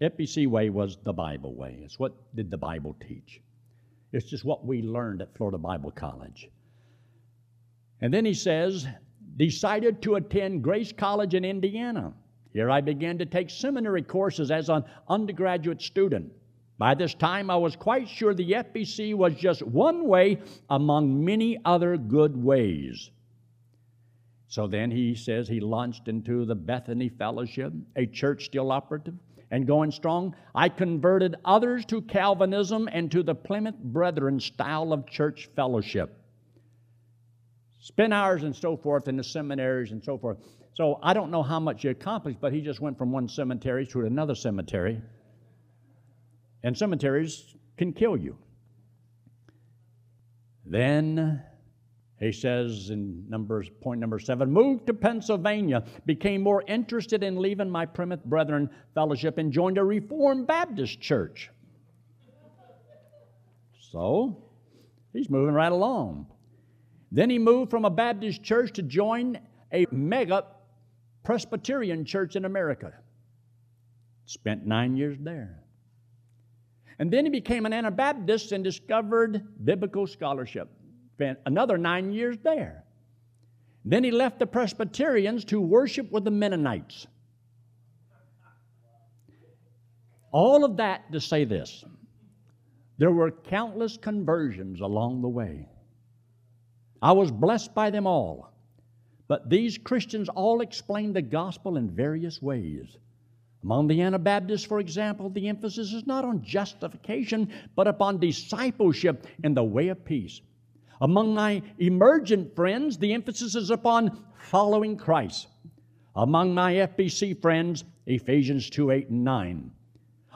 FBC way was the Bible way. It's what did the Bible teach. It's just what we learned at Florida Bible College. And then he says, decided to attend Grace College in Indiana. Here I began to take seminary courses as an undergraduate student. By this time, I was quite sure the FBC was just one way among many other good ways. So then he says he launched into the Bethany Fellowship, a church still operative and going strong. I converted others to Calvinism and to the Plymouth Brethren style of church fellowship. Spent hours and so forth in the seminaries and so forth. So I don't know how much he accomplished, but he just went from one cemetery to another cemetery. And cemeteries can kill you. Then he says in numbers, point number seven, moved to Pennsylvania, became more interested in leaving my Plymouth Brethren fellowship, and joined a Reformed Baptist church. So he's moving right along. Then he moved from a Baptist church to join a mega Presbyterian church in America. Spent nine years there. And then he became an Anabaptist and discovered biblical scholarship. Spent another nine years there. Then he left the Presbyterians to worship with the Mennonites. All of that to say this there were countless conversions along the way. I was blessed by them all. But these Christians all explain the gospel in various ways. Among the Anabaptists, for example, the emphasis is not on justification, but upon discipleship in the way of peace. Among my emergent friends, the emphasis is upon following Christ. Among my FBC friends, Ephesians 2 8 and 9.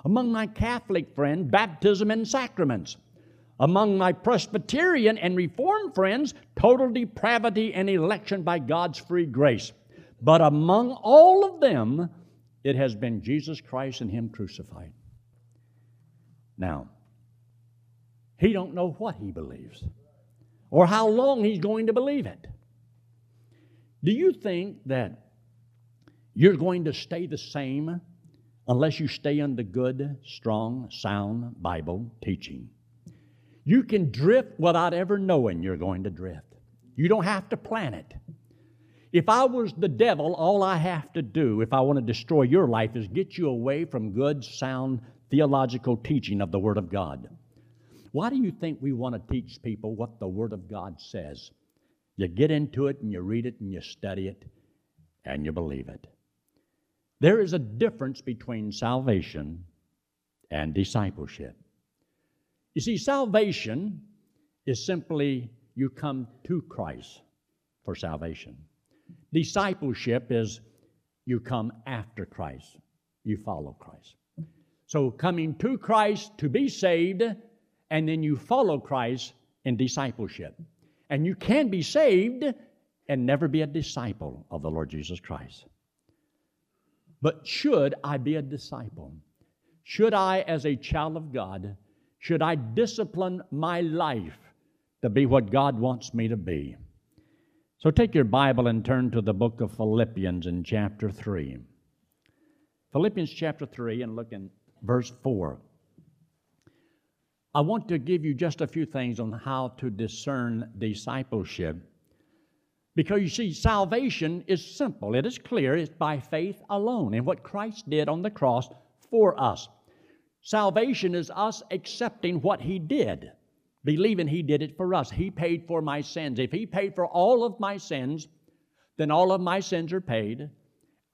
Among my Catholic friends, baptism and sacraments. Among my Presbyterian and Reformed friends, total depravity and election by God's free grace. But among all of them, it has been Jesus Christ and Him crucified. Now, he don't know what he believes or how long he's going to believe it. Do you think that you're going to stay the same unless you stay under good, strong, sound Bible teaching? You can drift without ever knowing you're going to drift. You don't have to plan it. If I was the devil, all I have to do if I want to destroy your life is get you away from good, sound theological teaching of the Word of God. Why do you think we want to teach people what the Word of God says? You get into it and you read it and you study it and you believe it. There is a difference between salvation and discipleship. You see, salvation is simply you come to Christ for salvation. Discipleship is you come after Christ, you follow Christ. So, coming to Christ to be saved, and then you follow Christ in discipleship. And you can be saved and never be a disciple of the Lord Jesus Christ. But should I be a disciple? Should I, as a child of God, should I discipline my life to be what God wants me to be? So take your Bible and turn to the book of Philippians in chapter 3. Philippians chapter 3 and look in verse 4. I want to give you just a few things on how to discern discipleship. Because you see, salvation is simple, it is clear, it's by faith alone in what Christ did on the cross for us. Salvation is us accepting what He did believing He did it for us. He paid for my sins. If He paid for all of my sins, then all of my sins are paid.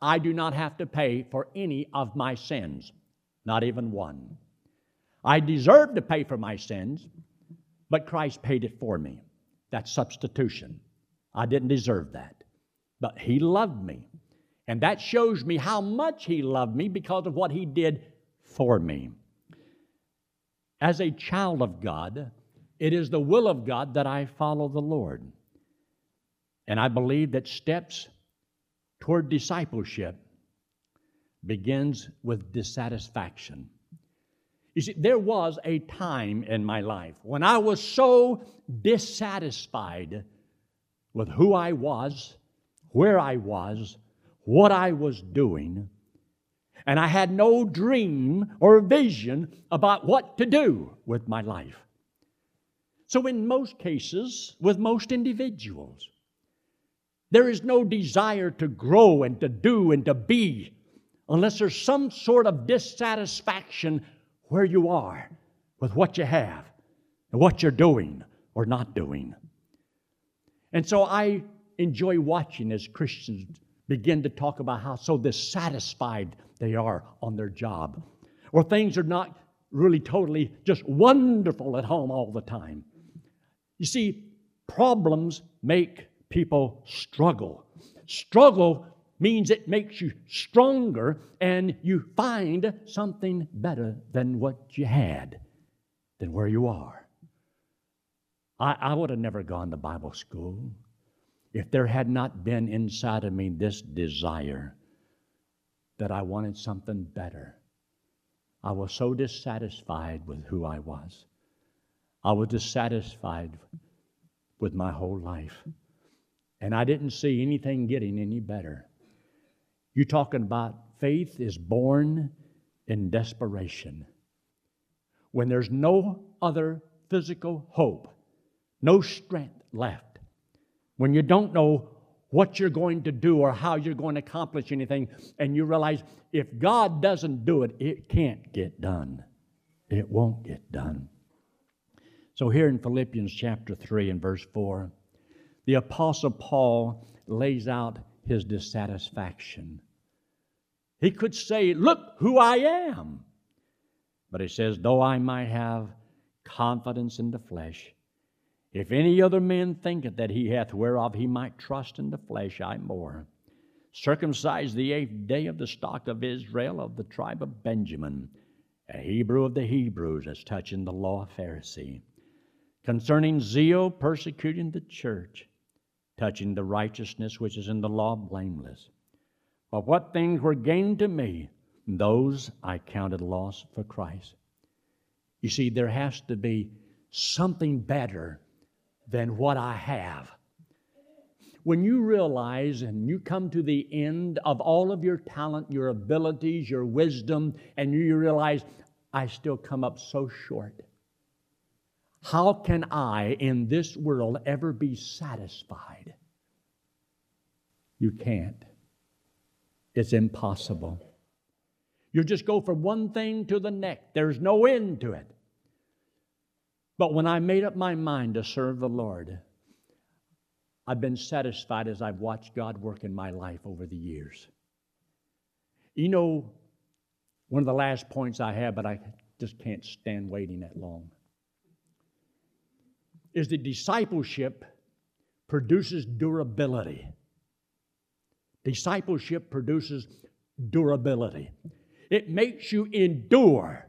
I do not have to pay for any of my sins, not even one. I deserve to pay for my sins, but Christ paid it for me. That's substitution. I didn't deserve that. But He loved me. And that shows me how much He loved me because of what He did for me. As a child of God, it is the will of God that I follow the Lord. And I believe that steps toward discipleship begins with dissatisfaction. You see, there was a time in my life when I was so dissatisfied with who I was, where I was, what I was doing, And I had no dream or vision about what to do with my life. So, in most cases, with most individuals, there is no desire to grow and to do and to be unless there's some sort of dissatisfaction where you are with what you have and what you're doing or not doing. And so I enjoy watching as Christians begin to talk about how so dissatisfied they are on their job, or things are not really totally just wonderful at home all the time. You see, problems make people struggle. Struggle means it makes you stronger and you find something better than what you had, than where you are. I, I would have never gone to Bible school if there had not been inside of me this desire that I wanted something better. I was so dissatisfied with who I was. I was dissatisfied with my whole life. And I didn't see anything getting any better. You're talking about faith is born in desperation. When there's no other physical hope, no strength left, when you don't know what you're going to do or how you're going to accomplish anything, and you realize if God doesn't do it, it can't get done. It won't get done. So, here in Philippians chapter 3 and verse 4, the Apostle Paul lays out his dissatisfaction. He could say, Look who I am. But he says, Though I might have confidence in the flesh, if any other man thinketh that he hath whereof he might trust in the flesh, I more. Circumcised the eighth day of the stock of Israel of the tribe of Benjamin, a Hebrew of the Hebrews, as touching the law of Pharisee. Concerning zeal, persecuting the church, touching the righteousness which is in the law, blameless. But what things were gained to me, those I counted loss for Christ. You see, there has to be something better than what I have. When you realize and you come to the end of all of your talent, your abilities, your wisdom, and you realize, I still come up so short. How can I in this world ever be satisfied? You can't. It's impossible. You just go from one thing to the next, there's no end to it. But when I made up my mind to serve the Lord, I've been satisfied as I've watched God work in my life over the years. You know, one of the last points I have, but I just can't stand waiting that long, is that discipleship produces durability. Discipleship produces durability. It makes you endure.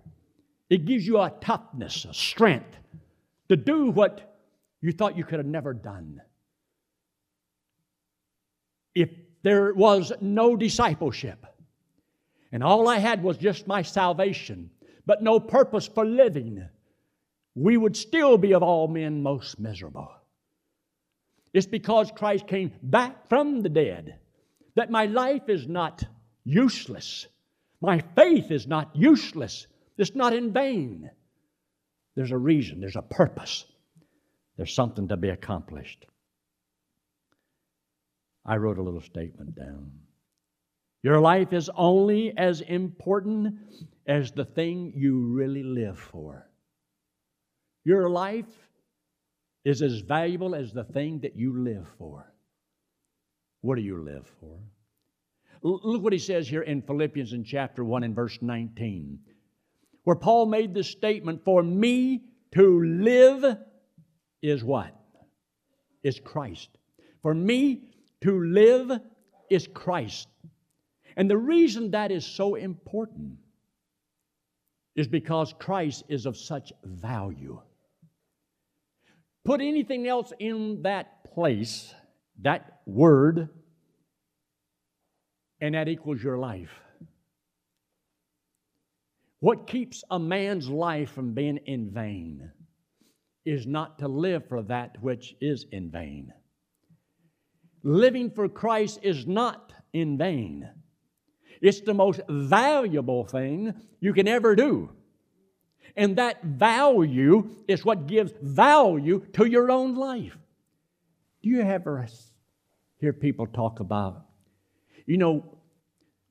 It gives you a toughness, a strength to do what you thought you could have never done. If there was no discipleship, and all I had was just my salvation, but no purpose for living, we would still be of all men most miserable. It's because Christ came back from the dead that my life is not useless. My faith is not useless. It's not in vain. There's a reason, there's a purpose, there's something to be accomplished. I wrote a little statement down. Your life is only as important as the thing you really live for. Your life is as valuable as the thing that you live for. What do you live for? Look what he says here in Philippians in chapter 1 and verse 19 where Paul made this statement For me to live is what? Is Christ. For me to live is Christ. And the reason that is so important is because Christ is of such value. Put anything else in that place, that word, and that equals your life. What keeps a man's life from being in vain is not to live for that which is in vain. Living for Christ is not in vain. It's the most valuable thing you can ever do. And that value is what gives value to your own life. Do you ever hear people talk about, you know,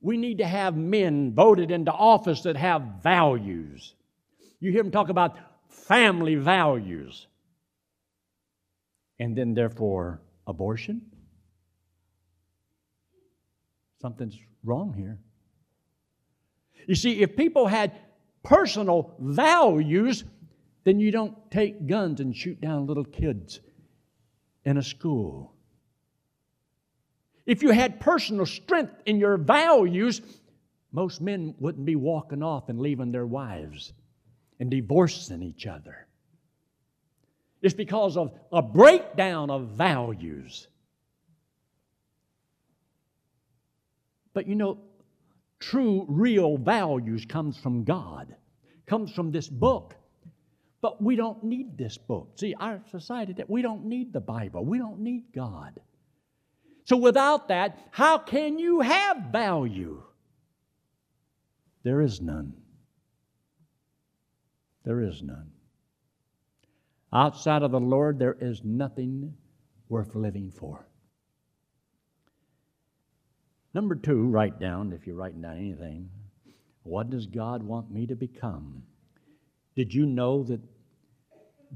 we need to have men voted into office that have values. You hear them talk about family values. And then, therefore, abortion? Something's wrong here. You see, if people had personal values, then you don't take guns and shoot down little kids in a school. If you had personal strength in your values, most men wouldn't be walking off and leaving their wives and divorcing each other. It's because of a breakdown of values. But you know, true, real values comes from God, comes from this book. But we don't need this book. See, our society, we don't need the Bible. We don't need God. So without that, how can you have value? There is none. There is none. Outside of the Lord, there is nothing worth living for. Number two, write down, if you're writing down anything, what does God want me to become? Did you know that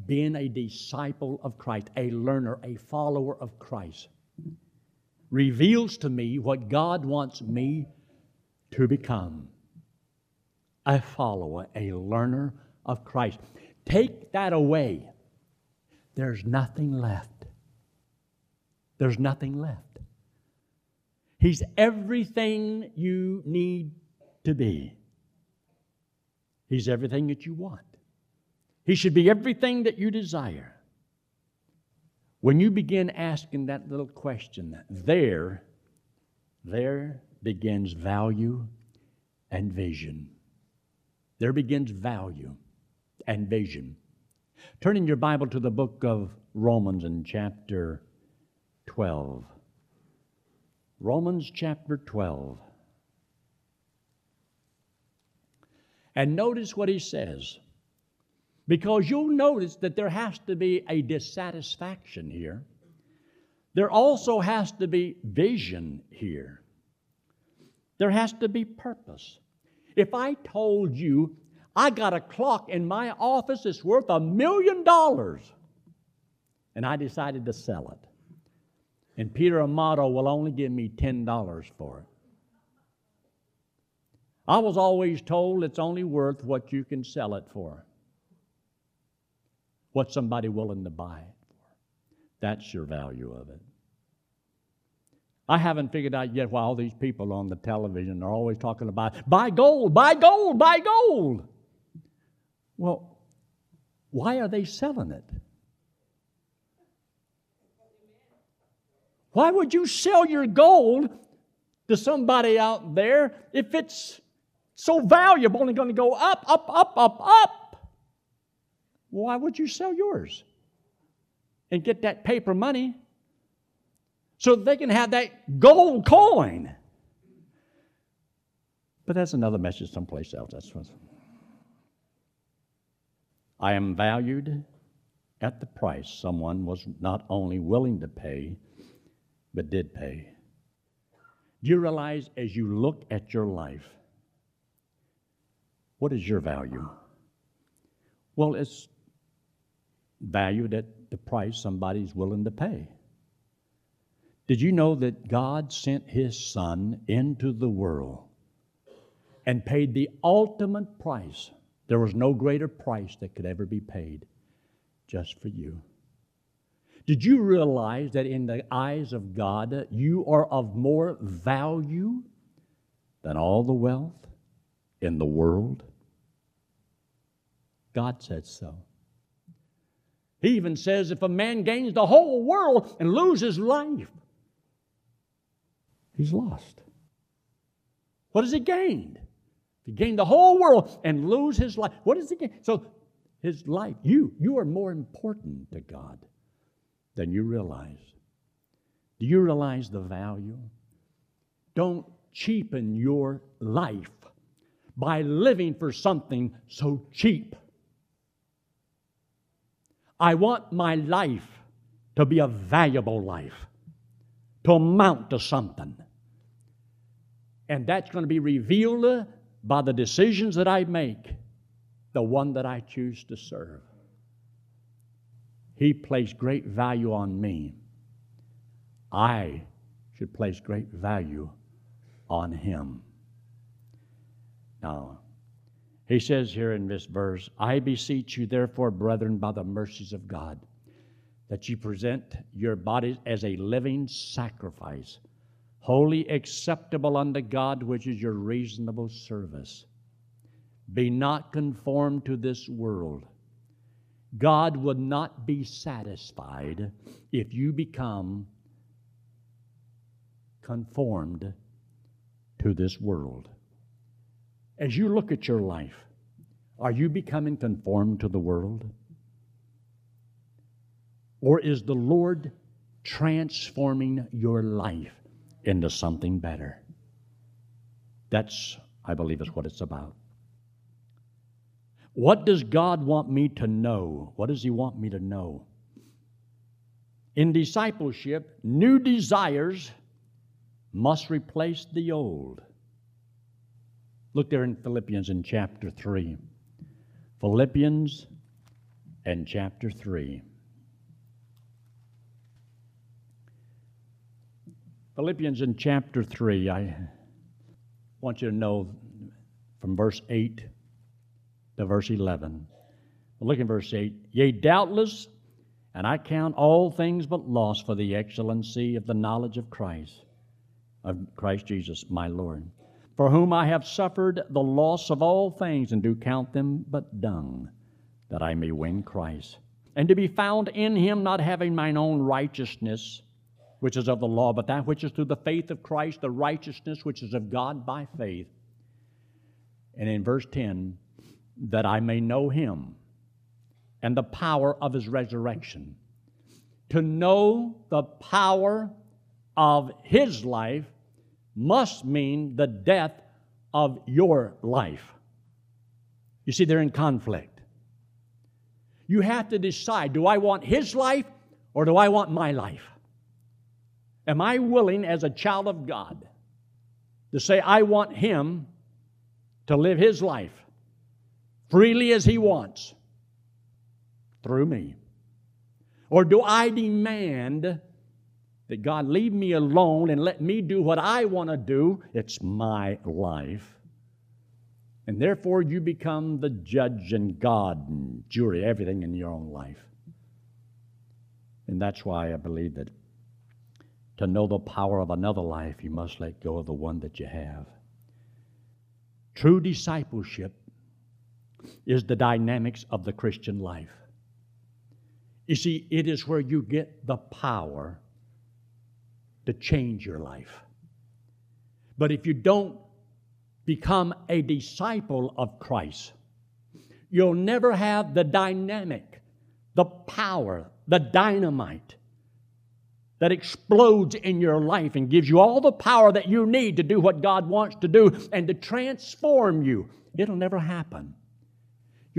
being a disciple of Christ, a learner, a follower of Christ, reveals to me what God wants me to become a follower, a learner of Christ. Take that away, there's nothing left. There's nothing left. He's everything you need to be. He's everything that you want. He should be everything that you desire. When you begin asking that little question, there, there begins value and vision. There begins value and vision. Turn in your Bible to the book of Romans in chapter 12. Romans chapter 12. And notice what he says. Because you'll notice that there has to be a dissatisfaction here. There also has to be vision here. There has to be purpose. If I told you I got a clock in my office that's worth a million dollars and I decided to sell it, and Peter Amato will only give me $10 for it. I was always told it's only worth what you can sell it for what somebody willing to buy it for. That's your value of it. I haven't figured out yet why all these people on the television are always talking about buy gold, buy gold, buy gold. Well, why are they selling it? Why would you sell your gold to somebody out there if it's so valuable and going to go up, up, up, up, up? Why would you sell yours and get that paper money so they can have that gold coin? But that's another message someplace else. That's. I am valued at the price someone was not only willing to pay, but did pay. Do you realize as you look at your life, what is your value? Well, it's valued at the price somebody's willing to pay. Did you know that God sent His Son into the world and paid the ultimate price? There was no greater price that could ever be paid just for you. Did you realize that in the eyes of God, you are of more value than all the wealth in the world? God said so. He even says if a man gains the whole world and loses life, he's lost. What has he gained? If he gained the whole world and lose his life, what does he gain? So his life, you, you are more important to God than you realize. Do you realize the value? Don't cheapen your life by living for something so cheap. I want my life to be a valuable life, to amount to something. And that's going to be revealed by the decisions that I make, the one that I choose to serve. He placed great value on me. I should place great value on him. Now, he says here in this verse, I beseech you, therefore, brethren, by the mercies of God, that you present your bodies as a living sacrifice, wholly acceptable unto God, which is your reasonable service. Be not conformed to this world God would not be satisfied if you become conformed to this world. As you look at your life, are you becoming conformed to the world? Or is the Lord transforming your life into something better? That's, I believe, is what it's about. What does God want me to know? What does He want me to know? In discipleship, new desires must replace the old. Look there in Philippians in chapter 3. Philippians and chapter 3. Philippians in chapter 3, I want you to know from verse 8 to verse 11. Look in verse 8. Yea, doubtless, and I count all things but loss for the excellency of the knowledge of Christ, of Christ Jesus, my Lord, for whom I have suffered the loss of all things, and do count them but dung, that I may win Christ, and to be found in him, not having mine own righteousness, which is of the law, but that which is through the faith of Christ, the righteousness which is of God by faith. And in verse 10, that I may know him and the power of his resurrection. To know the power of his life must mean the death of your life. You see, they're in conflict. You have to decide do I want his life or do I want my life? Am I willing, as a child of God, to say, I want him to live his life? freely as He wants through me? Or do I demand that God leave me alone and let me do what I want to do? It's my life. And therefore, you become the judge and God and jury, everything in your own life. And that's why I believe that to know the power of another life, you must let go of the one that you have. True discipleship is the dynamics of the Christian life. You see, it is where you get the power to change your life. But if you don't become a disciple of Christ, you'll never have the dynamic, the power, the dynamite that explodes in your life and gives you all the power that you need to do what God wants to do and to transform you. It'll never happen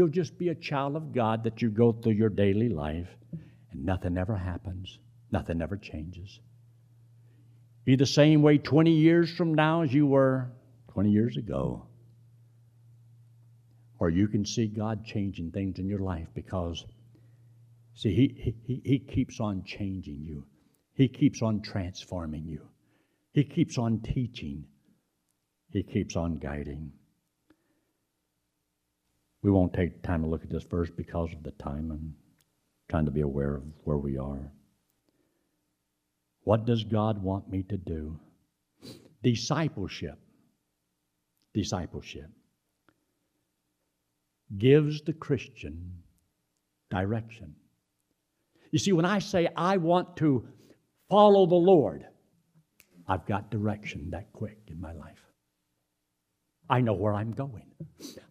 You'll just be a child of God that you go through your daily life and nothing ever happens, nothing ever changes. Be the same way 20 years from now as you were 20 years ago. Or you can see God changing things in your life because, see, He, he, he keeps on changing you, He keeps on transforming you, He keeps on teaching, He keeps on guiding. We won't take time to look at this verse because of the time. I'm trying to be aware of where we are. What does God want me to do? Discipleship. Discipleship gives the Christian direction. You see, when I say I want to follow the Lord, I've got direction that quick in my life. I know where I'm going.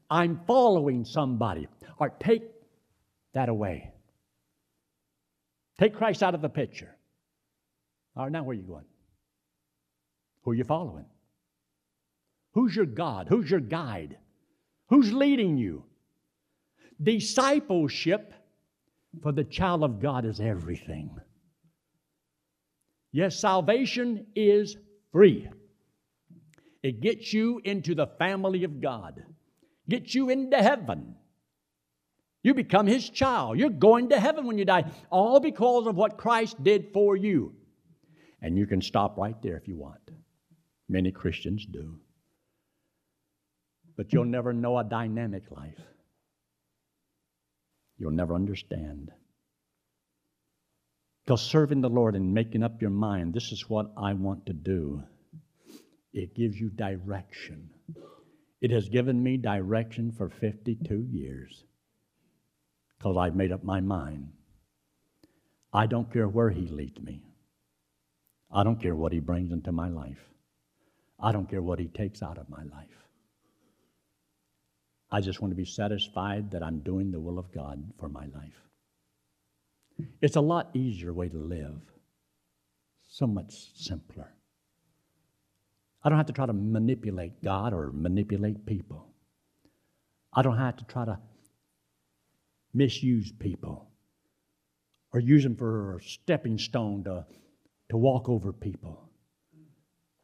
I'm following somebody. Or take that away. Take Christ out of the picture. All right, now where are you going? Who are you following? Who's your God? Who's your guide? Who's leading you? Discipleship for the child of God is everything. Yes, salvation is free. It gets you into the family of God, gets you into heaven. You become His child. You're going to heaven when you die, all because of what Christ did for you. And you can stop right there if you want. Many Christians do. But you'll never know a dynamic life. You'll never understand. Because serving the Lord and making up your mind, this is what I want to do, it gives you direction. It has given me direction for 52 years because I've made up my mind. I don't care where He leads me. I don't care what He brings into my life. I don't care what He takes out of my life. I just want to be satisfied that I'm doing the will of God for my life. It's a lot easier way to live, so much simpler. I don't have to try to manipulate God or manipulate people. I don't have to try to misuse people or use them for a stepping stone to, to walk over people.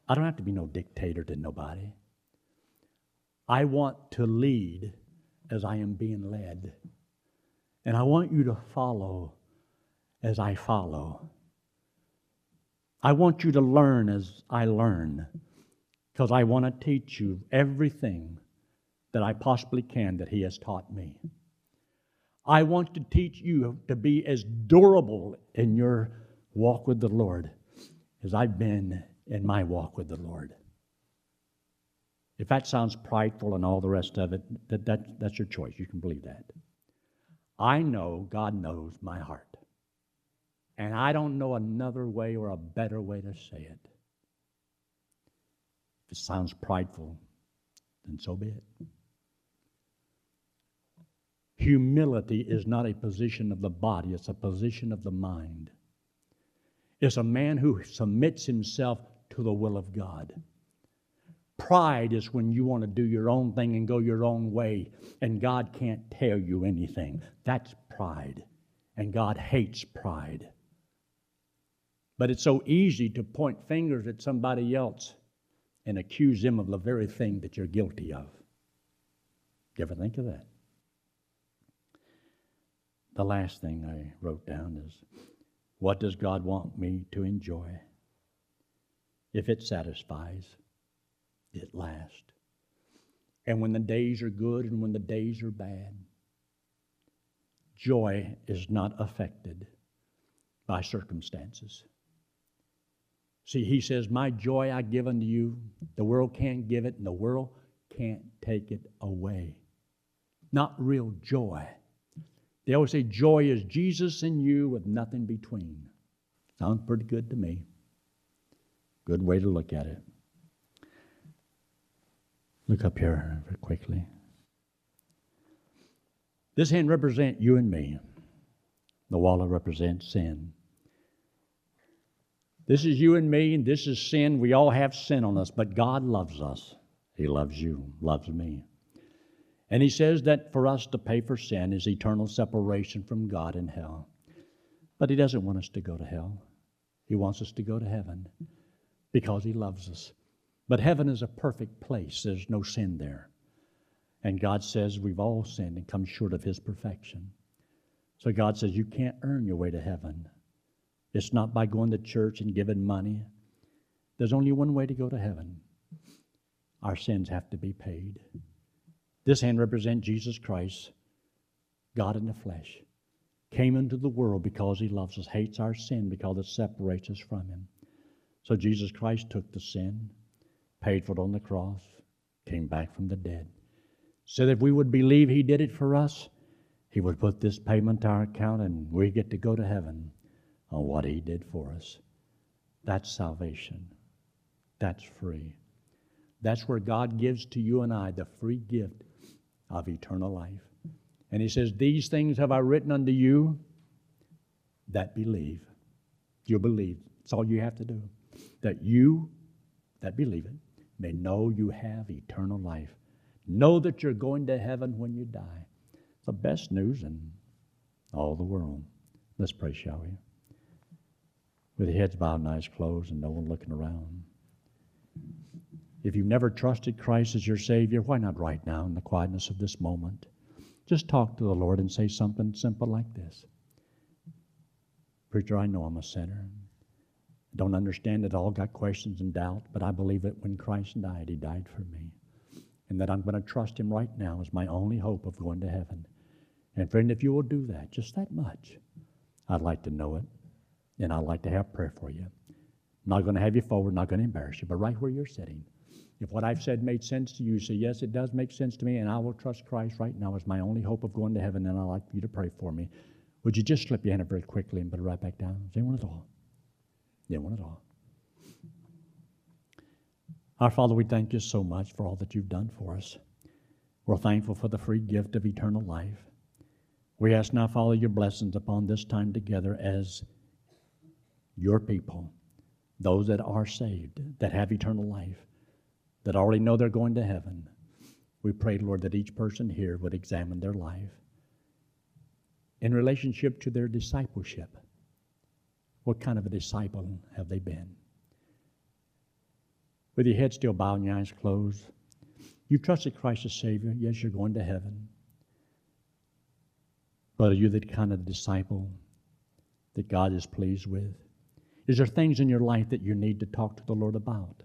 I don't have to be no dictator to nobody. I want to lead as I am being led. And I want you to follow as I follow. I want you to learn as I learn because I want to teach you everything that I possibly can that He has taught me. I want to teach you to be as durable in your walk with the Lord as I've been in my walk with the Lord. If that sounds prideful and all the rest of it, that, that, that's your choice. You can believe that. I know God knows my heart. And I don't know another way or a better way to say it. If it sounds prideful, then so be it. Humility is not a position of the body, it's a position of the mind. It's a man who submits himself to the will of God. Pride is when you want to do your own thing and go your own way, and God can't tell you anything. That's pride, and God hates pride. But it's so easy to point fingers at somebody else and accuse them of the very thing that you're guilty of. You ever think of that? The last thing I wrote down is what does God want me to enjoy? If it satisfies, it lasts. And when the days are good and when the days are bad, joy is not affected by circumstances. See, he says, My joy I give unto you. The world can't give it, and the world can't take it away. Not real joy. They always say joy is Jesus in you with nothing between. Sounds pretty good to me. Good way to look at it. Look up here very quickly. This hand represents you and me. The wallet represents sin. This is you and me, and this is sin. We all have sin on us, but God loves us. He loves you, loves me. And He says that for us to pay for sin is eternal separation from God in hell. But He doesn't want us to go to hell, He wants us to go to heaven because He loves us. But heaven is a perfect place, there's no sin there. And God says we've all sinned and come short of His perfection. So God says you can't earn your way to heaven. It's not by going to church and giving money. There's only one way to go to heaven. Our sins have to be paid. This hand represents Jesus Christ, God in the flesh. Came into the world because he loves us, hates our sin because it separates us from him. So Jesus Christ took the sin, paid for it on the cross, came back from the dead. That if we would believe he did it for us, he would put this payment to our account and we get to go to heaven on what He did for us. That's salvation. That's free. That's where God gives to you and I the free gift of eternal life. And He says, These things have I written unto you that believe. You believe. That's all you have to do. That you that believe it, may know you have eternal life. Know that you're going to heaven when you die. It's the best news in all the world. Let's pray, shall we? With heads bowed and eyes closed and no one looking around. If you've never trusted Christ as your Savior, why not right now in the quietness of this moment? Just talk to the Lord and say something simple like this Preacher, I know I'm a sinner. I don't understand it all, got questions and doubt, but I believe that when Christ died, He died for me. And that I'm going to trust Him right now as my only hope of going to heaven. And friend, if you will do that, just that much, I'd like to know it. And I'd like to have prayer for you. I'm not going to have you forward, not going to embarrass you, but right where you're sitting. If what I've said made sense to you, say, Yes, it does make sense to me, and I will trust Christ right now as my only hope of going to heaven, and I'd like you to pray for me. Would you just slip your hand up very quickly and put it right back down? Is anyone at all? Anyone at all? Our Father, we thank you so much for all that you've done for us. We're thankful for the free gift of eternal life. We ask now, Father, your blessings upon this time together as your people, those that are saved, that have eternal life, that already know they're going to heaven. We pray, Lord, that each person here would examine their life in relationship to their discipleship. What kind of a disciple have they been? With your head still bowed and your eyes closed, you've trusted Christ as Savior. Yes, you're going to heaven. But are you the kind of disciple that God is pleased with? Is there things in your life that you need to talk to the Lord about?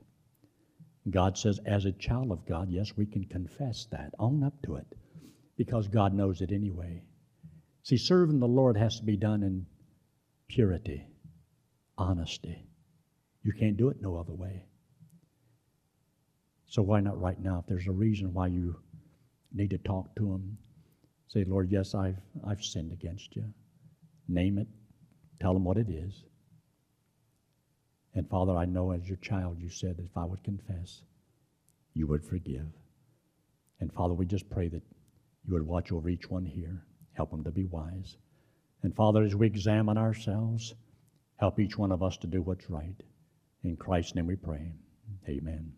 God says, as a child of God, yes, we can confess that, own up to it, because God knows it anyway. See, serving the Lord has to be done in purity, honesty. You can't do it no other way. So why not right now? If there's a reason why you need to talk to Him, say, Lord, yes, I've, I've sinned against you. Name it. Tell Him what it is. And Father, I know as your child, you said that if I would confess, you would forgive. And Father, we just pray that you would watch over each one here, help them to be wise. And Father, as we examine ourselves, help each one of us to do what's right. In Christ's name we pray. Amen.